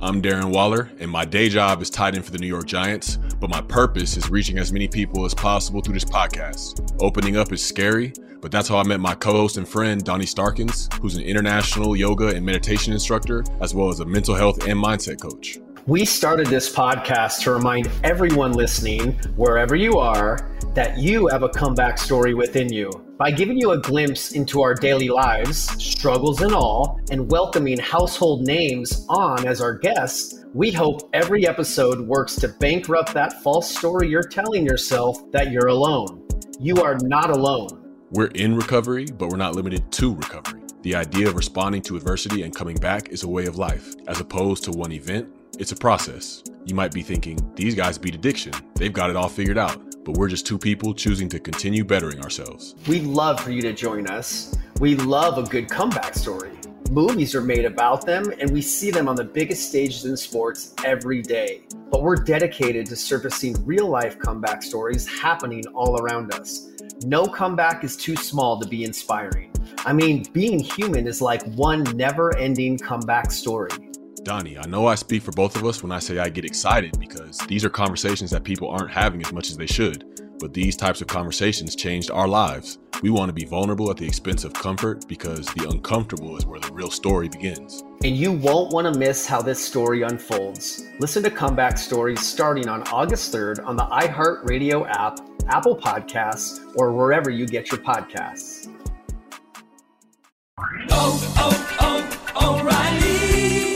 I'm Darren Waller, and my day job is tight end for the New York Giants, but my purpose is reaching as many people as possible through this podcast. Opening up is scary, but that's how I met my co host and friend, Donny Starkins, who's an international yoga and meditation instructor, as well as a mental health and mindset coach. We started this podcast to remind everyone listening, wherever you are, that you have a comeback story within you. By giving you a glimpse into our daily lives, struggles and all, and welcoming household names on as our guests, we hope every episode works to bankrupt that false story you're telling yourself that you're alone. You are not alone. We're in recovery, but we're not limited to recovery. The idea of responding to adversity and coming back is a way of life, as opposed to one event. It's a process. You might be thinking, these guys beat addiction. They've got it all figured out. But we're just two people choosing to continue bettering ourselves. We'd love for you to join us. We love a good comeback story. Movies are made about them, and we see them on the biggest stages in sports every day. But we're dedicated to surfacing real life comeback stories happening all around us. No comeback is too small to be inspiring. I mean, being human is like one never ending comeback story. Donny, I know I speak for both of us when I say I get excited because these are conversations that people aren't having as much as they should. But these types of conversations changed our lives. We want to be vulnerable at the expense of comfort because the uncomfortable is where the real story begins. And you won't want to miss how this story unfolds. Listen to Comeback Stories starting on August 3rd on the iHeartRadio app, Apple Podcasts, or wherever you get your podcasts. Oh, oh, oh, O'Reilly!